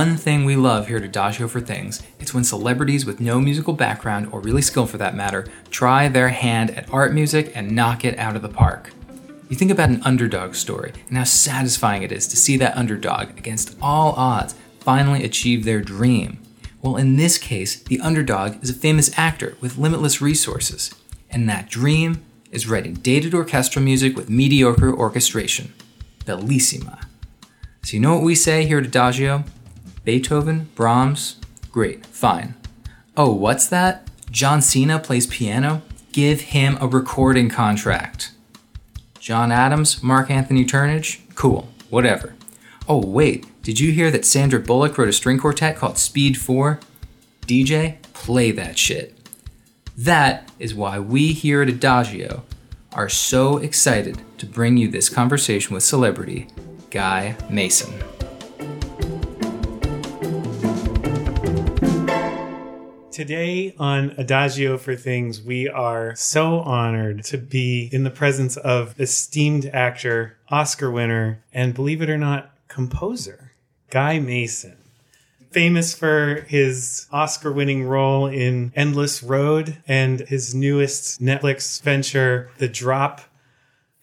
one thing we love here at Adagio for Things, it's when celebrities with no musical background, or really skill for that matter, try their hand at art music and knock it out of the park. You think about an underdog story and how satisfying it is to see that underdog, against all odds, finally achieve their dream. Well, in this case, the underdog is a famous actor with limitless resources, and that dream is writing dated orchestral music with mediocre orchestration. Bellissima. So, you know what we say here at Adagio? Beethoven, Brahms, great, fine. Oh, what's that? John Cena plays piano? Give him a recording contract. John Adams, Mark Anthony Turnage? Cool, whatever. Oh, wait, did you hear that Sandra Bullock wrote a string quartet called Speed 4? DJ, play that shit. That is why we here at Adagio are so excited to bring you this conversation with celebrity Guy Mason. Today on Adagio for Things, we are so honored to be in the presence of esteemed actor, Oscar winner, and believe it or not, composer, Guy Mason. Famous for his Oscar winning role in Endless Road and his newest Netflix venture, The Drop.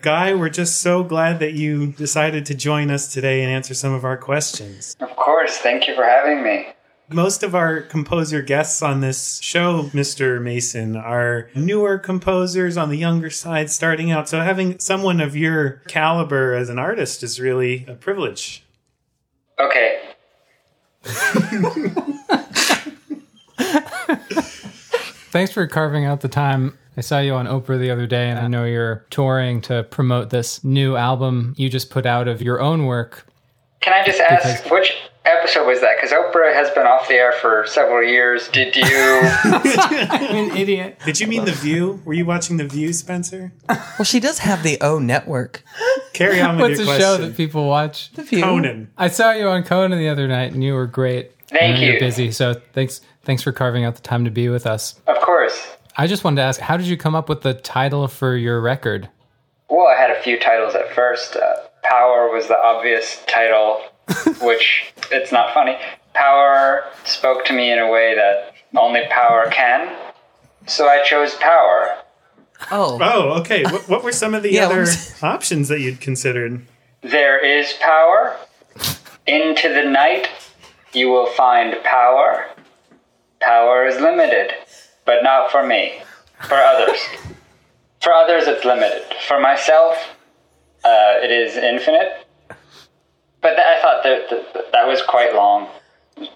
Guy, we're just so glad that you decided to join us today and answer some of our questions. Of course. Thank you for having me. Most of our composer guests on this show, Mr. Mason, are newer composers on the younger side starting out. So having someone of your caliber as an artist is really a privilege. Okay. Thanks for carving out the time. I saw you on Oprah the other day, and I know you're touring to promote this new album you just put out of your own work. Can I just ask Because- which episode was that? Because Oprah has been off the air for several years. Did you? i an idiot. Did you mean The View? Were you watching The View, Spencer? Well, she does have the O network. Carry on with What's a show that people watch? The View. Conan. I saw you on Conan the other night, and you were great. Thank I know you. You're busy, so thanks. Thanks for carving out the time to be with us. of course. I just wanted to ask, how did you come up with the title for your record? Well, I had a few titles at first. Uh, Power was the obvious title, which it's not funny. Power spoke to me in a way that only power can. So I chose Power. Oh, Oh, okay. What, what were some of the Yeah, other what options that you'd considered? There is power. Into the night, you will find power. Power is limited, but not for me. For others. for others, it's limited. For myself, uh, it is infinite. But th- I thought that, that that was quite long.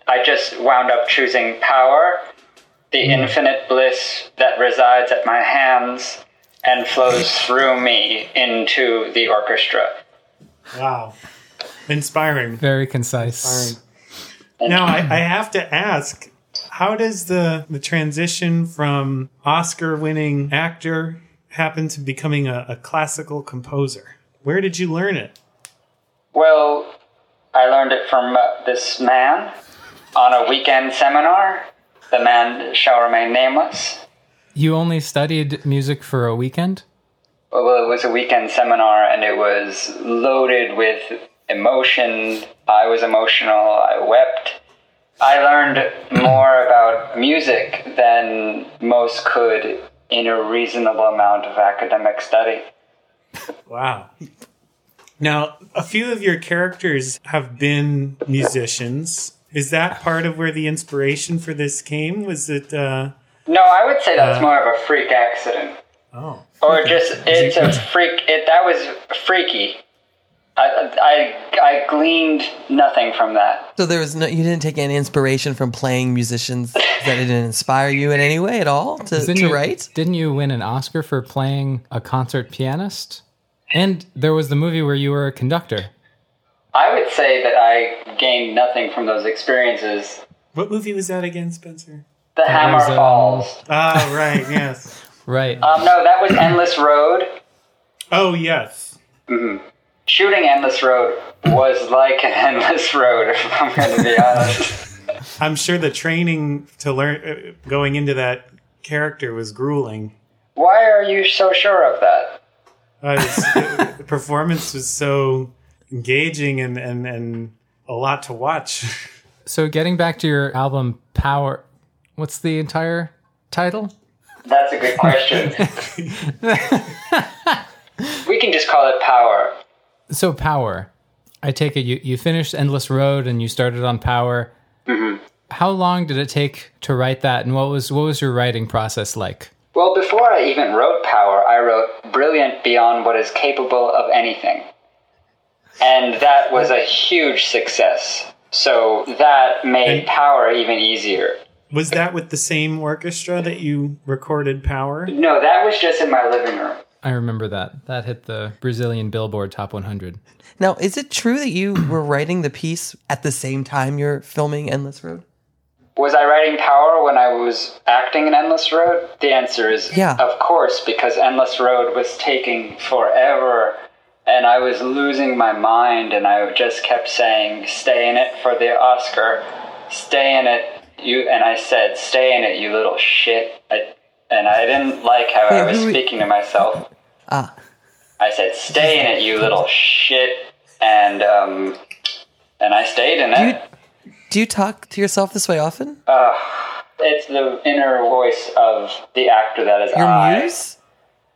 I just wound up choosing power, the mm. infinite bliss that resides at my hands and flows through me into the orchestra. Wow. Inspiring. Very concise. Now, I, I have to ask how does the, the transition from Oscar winning actor happen to becoming a, a classical composer? Where did you learn it? Well, I learned it from uh, this man on a weekend seminar. The man shall remain nameless. You only studied music for a weekend? Well, it was a weekend seminar and it was loaded with emotion. I was emotional. I wept. I learned more about music than most could in a reasonable amount of academic study. Wow. Now, a few of your characters have been musicians. Is that part of where the inspiration for this came? Was it, uh, No, I would say that's Uh, more of a freak accident. oh. Or just it's a freak. It that was freaky. I, I I gleaned nothing from that. so there was no, you didn't take any inspiration from playing musicians that it didn't inspire you in any way at all to, Didn't to you, write? Didn't you win an Oscar for playing a concert pianist? And there was the movie where you were a conductor. I would say that I gained nothing from those experiences. What movie was that again, Spencer? The Hammer was, um, Falls. Ah, right, yes. Right. Um, no, that was Endless Road. Oh, yes. Shooting Endless Road was like an endless road. If I'm going to be honest. I'm sure the training to learn uh, going into that character was grueling. Why are you so sure of that? Uh, it's- the performance was so engaging and, and, and a lot to watch. So getting back to your album Power, what's the entire title? That's a good question. we can just call it Power. So Power. I take it you, you finished Endless Road and you started on Power. How long did it take to write that and what was what was your writing process like? Well, before I even wrote Power, I wrote Brilliant Beyond What Is Capable of Anything. And that was a huge success. So that made And- Power even easier. Was that with the same orchestra that you recorded Power? No, that was just in my living room. I remember that. That hit the Brazilian Billboard Top 100. Now, is it true that you were writing the piece at the same time you're filming Endless Road? Was I writing Power when I was acting in Endless Road? The answer is Yeah. of course, because Endless Road was taking forever and I was losing my mind and I just kept saying, Stay in it for the Oscar. Stay in it, you and I said, Stay in it, you little shit. I, and I didn't like how I was speaking to myself. Ah, I said, "Stay in it, you little shit," and um, and I stayed in do you, it. Do you talk to yourself this way often? It's the inner voice of the actor that is Your I. muse?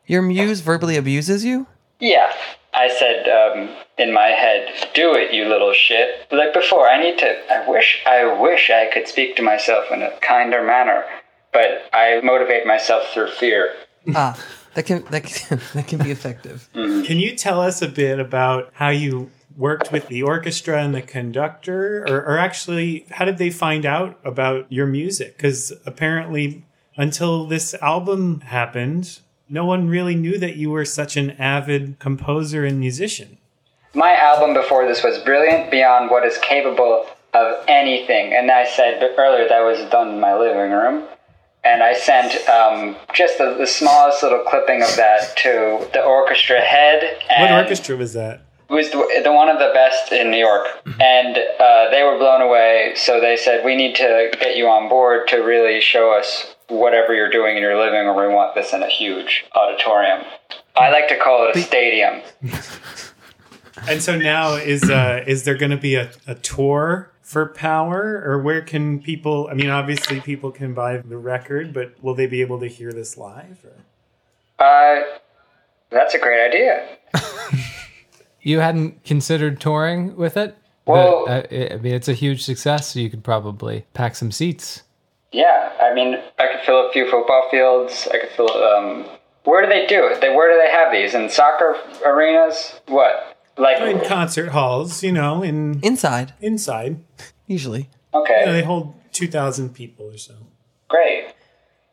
Your muse verbally abuses you? Yeah, I said um, in my head, "Do it, you little shit." Like before, I need to. I wish. I wish I could speak to myself in a kinder manner, but I motivate myself through fear. Ah, that can that can, that can be effective. Can you tell us a bit about how you worked with the orchestra and the conductor, or, or actually, how did they find out about your music? Because apparently, until this album happened, no one really knew that you were such an avid composer and musician. My album before this was brilliant beyond what is capable of anything. And I said earlier that was done in my living room. And I sent um, just the, the smallest little clipping of that to the orchestra head. What orchestra was that? It was the, the one of the best in New York. And uh, they were blown away. So they said, We need to get you on board to really show us whatever you're doing in your living room. We want this in a huge auditorium. I like to call it a stadium. And so now is uh, is there going to be a, a tour for Power, or where can people? I mean, obviously people can buy the record, but will they be able to hear this live? Or? Uh, that's a great idea. You hadn't considered touring with it? Well- But, uh, I mean, it's a huge success, so you could probably pack some seats. Yeah, I mean, I could fill a few football fields. I could fill. Um, where do they do it? They, where do they have these? In soccer arenas? What? Like, in concert halls, you know, in Inside, inside, usually. you know, okay, they hold two thousand people or so. great.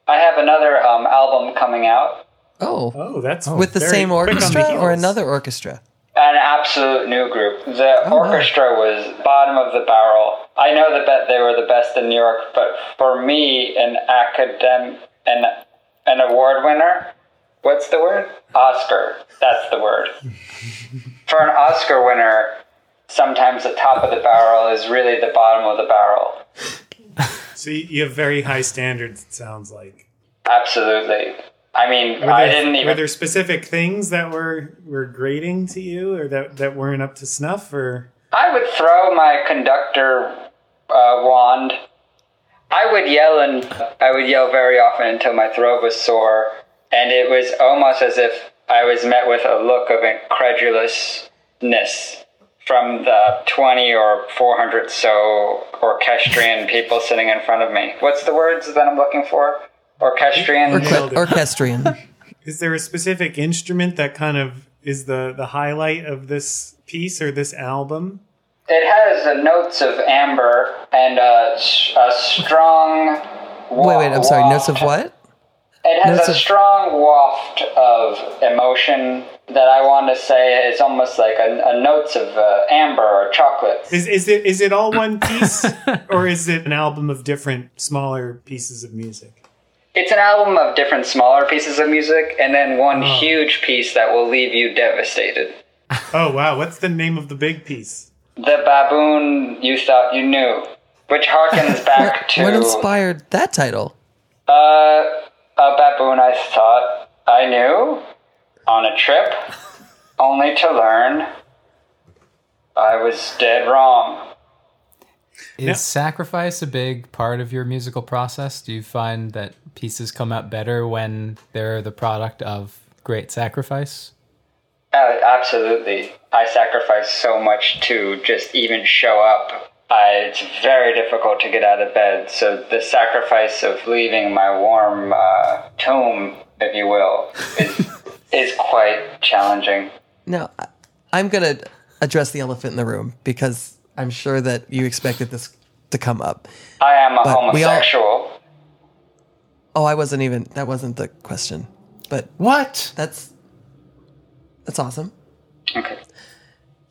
I have another um, album coming out. Oh, Oh, that's with the same quick the orchestra or another orchestra? An absolute new group. The Oh, wow. orchestra was bottom of the barrel. I know that they were the best in New York, but for me, an academic, an an award winner. What's the word? Oscar. That's the word. for an Oscar winner, sometimes the top of the barrel is really the bottom of the barrel. So you you have very high standards. It sounds like. Absolutely. I mean, Were I there, didn't were there specific things that were were grating to you, or that that weren't up to snuff, or I would throw my conductor uh, wand. I would yell and I would yell very often until my throat was sore, and it was almost as if I was met with a look of incredulousness from the 20 or 400 so orchestrion people sitting in front of me. What's the words that I'm looking for? Orchestrion? Orque- Nailed orchestrion. is there a specific instrument that kind of is the the highlight of this piece or this album? It has the notes of amber and a, s- a strong. wait, wait. I'm sorry. Notes of what? It has Notes a of- strong waft of emotion that I want to say is almost like a, a notes of uh, amber or chocolate. Is is it is it all one piece, or is it an album of different smaller pieces of music? It's an album of different smaller pieces of music, and then one huge piece that will leave you devastated. Oh wow, what's the name of the big piece? The baboon you thought you knew, which harkens back to What inspired that title? uh, a baboon I thought I knew on a trip, only to learn I was dead wrong. Is Yeah. sacrifice a big part of your musical process? Do you find that pieces come out better when they're the product of great sacrifice? Uh, absolutely. I sacrifice so much to just even show up. I, it's very difficult to get out of bed. So the sacrifice of leaving my warm uh, tomb, if you will, is, is quite challenging. Now, I'm going to address the elephant in the room because I'm sure that you expected this to come up. I am a But we all- homosexual. Oh, I wasn't even, that wasn't the question. But What? that's, that's awesome. Okay.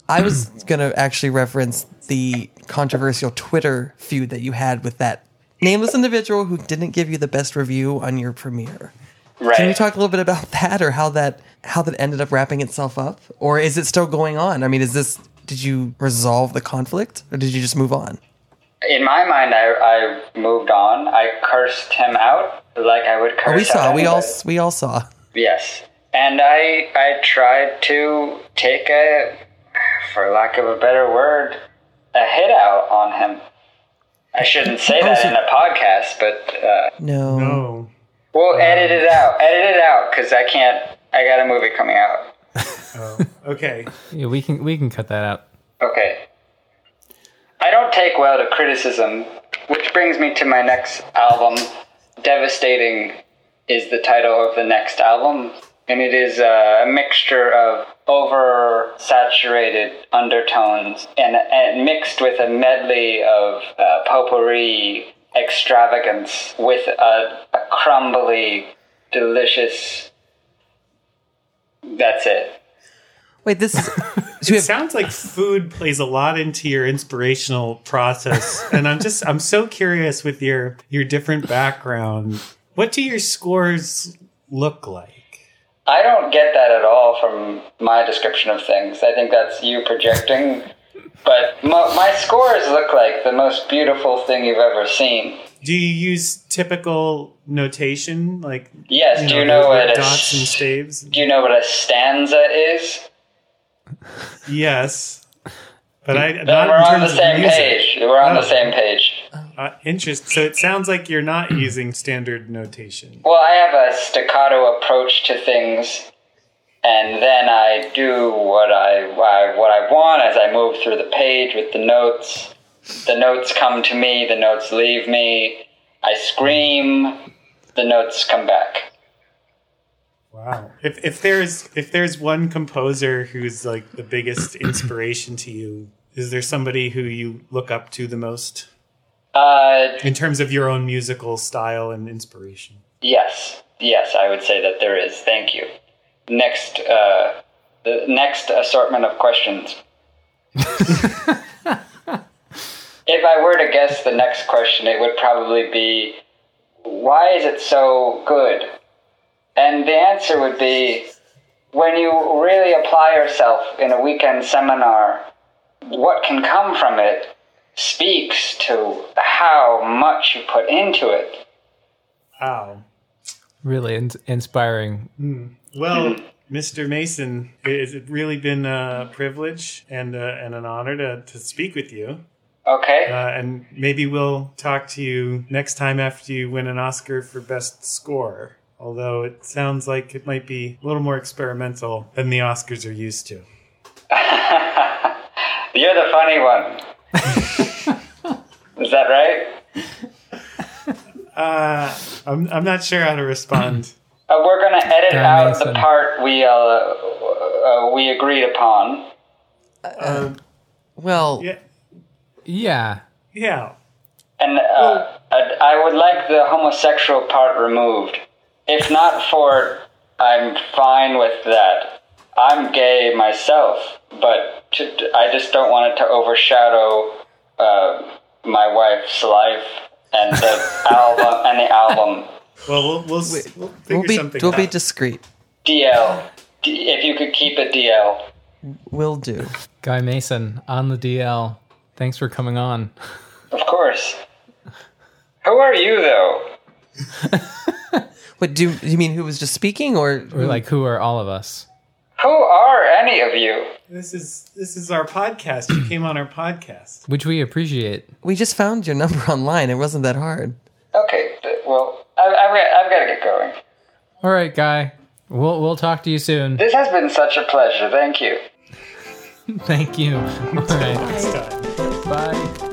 I was going to actually reference the controversial Twitter feud that you had with that nameless individual who didn't give you the best review on your premiere. Right. Can you talk a little bit about that or how that how that ended up wrapping itself up? Or is it still going on? I mean, is this did you resolve the conflict or did you just move on? In my mind, I, I moved on. I cursed him out like I would curse Oh, we saw. out We all anybody. we all saw. Yes. And I I tried to take a for lack of a better word, a hit out on him. I shouldn't say that so- in a podcast, but uh, No. No. we'll edit it out. Edit it out because I can't. I got a movie coming out. Oh, okay. Yeah, we can we can cut that out. Okay. I don't take well to criticism, which brings me to my next album. Devastating is the title of the next album, and it is a mixture of oversaturated undertones and, and mixed with a medley of uh, potpourri extravagance with a, a crumbly, delicious. That's it. Wait, this is so It have, sounds like food plays a lot into your inspirational process, and I'm just I'm so curious with your your different background. What do your scores look like? I don't get that at all from my description of things. I think that's you projecting. But mo- my scores look like the most beautiful thing you've ever seen. Do you use typical notation like Yes, do you know what the a dots and staves? Do you know what a stanza is? Yes, but I Then not we're in on the same page. We're on Oh. the same page. Uh, interest. So it sounds like you're not using standard notation. Well, I have a staccato approach to things, and then I do what I, I what I want as I move through the page with the notes. The notes come to me. The notes leave me. I scream. The notes come back. Wow. If if there's if there's one composer who's like the biggest inspiration to you, is there somebody who you look up to the most Uh, in terms of your own musical style and inspiration? yes, yes, I would say that there is. Thank you. Next, uh, the next assortment of questions. if I were to guess the next question, it would probably be, why is it so good? And the answer would be, when you really apply yourself in a weekend seminar, what can come from it speaks to how much you put into it. Wow. Really in- inspiring. Well, Mr. Mason, it's really been a privilege and uh, and an honor to, to speak with you. Okay? Uh, and maybe we'll talk to you next time after you win an Oscar for Best Score. Although it sounds like it might be a little more experimental than the Oscars are used to. You're the funny one. Is that right? Uh, I'm, I'm not sure how to respond. Uh, we're gonna edit Darren out the part we uh, uh, we agreed upon. Um, well, yeah, Yeah. yeah. And uh, I, I would like the homosexual part removed. If not for, I'm fine with that. I'm gay myself, but to, I just don't want it to overshadow uh, my wife's life and the album and the album. Well, we'll we'll, s- we'll figure we'll be something we'll out. be discreet. DL, D- if you could keep it DL. We'll do. Guy Mason on the DL. Thanks for coming on. Of course. Who are you, though? What do you mean? Who was just speaking, or Or like, who are all of us? Who are are any of you? This is this is our podcast. You came on our podcast. Which we appreciate. We just found your number online. It wasn't that hard. Okay, well, I, I've, got, I've got to get going. All right, guy. We'll we'll talk to you soon. This has been such a pleasure. Thank you. Thank you. All right. Next time. Bye.